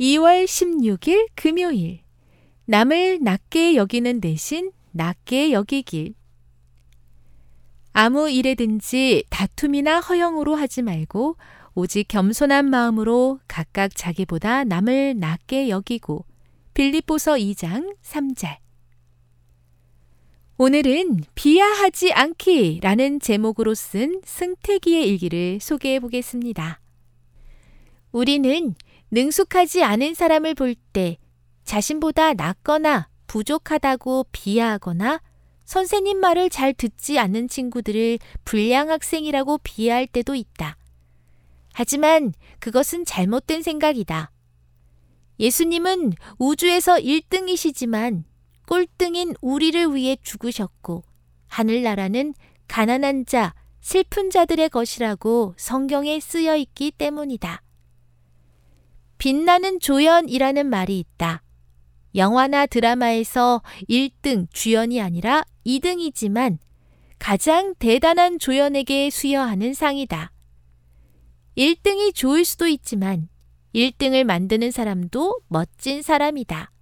2월 16일 금요일. 남을 낮게 여기는 대신 낮게 여기길. 아무 일에든지 다툼이나 허영으로 하지 말고 오직 겸손한 마음으로 각각 자기보다 남을 낮게 여기고 빌립보서 2장 3절. 오늘은 비하하지 않기라는 제목으로 쓴 승태기의 일기를 소개해 보겠습니다. 우리는 능숙하지 않은 사람을 볼 때 자신보다 낫거나 부족하다고 비하하거나 선생님 말을 잘 듣지 않는 친구들을 불량 학생이라고 비하할 때도 있다. 하지만 그것은 잘못된 생각이다. 예수님은 우주에서 1등이시지만 꼴등인 우리를 위해 죽으셨고 하늘나라는 가난한 자, 슬픈 자들의 것이라고 성경에 쓰여 있기 때문이다. 빛나는 조연이라는 말이 있다. 영화나 드라마에서 1등 주연이 아니라 2등이지만 가장 대단한 조연에게 수여하는 상이다. 1등이 좋을 수도 있지만 1등을 만드는 사람도 멋진 사람이다.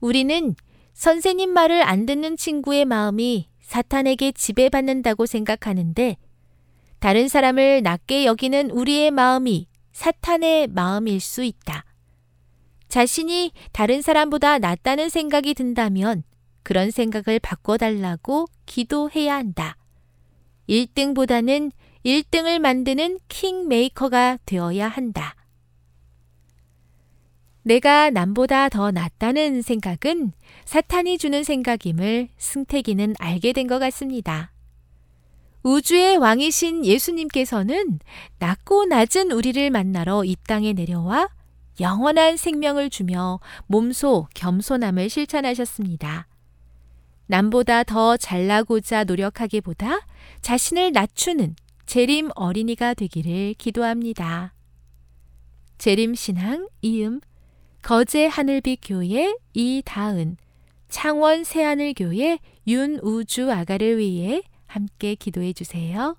우리는 선생님 말을 안 듣는 친구의 마음이 사탄에게 지배받는다고 생각하는데 다른 사람을 낮게 여기는 우리의 마음이 사탄의 마음일 수 있다. 자신이 다른 사람보다 낫다는 생각이 든다면 그런 생각을 바꿔달라고 기도해야 한다. 1등보다는 1등을 만드는 킹메이커가 되어야 한다. 내가 남보다 더 낫다는 생각은 사탄이 주는 생각임을 승태기는 알게 된 것 같습니다. 우주의 왕이신 예수님께서는 낮고 낮은 우리를 만나러 이 땅에 내려와 영원한 생명을 주며 몸소 겸손함을 실천하셨습니다. 남보다 더 잘나고자 노력하기보다 자신을 낮추는 재림 어린이가 되기를 기도합니다. 재림 신앙 이음 거제 하늘빛 교회 이다은 창원 새하늘교회 윤우주 아가를 위해 함께 기도해 주세요.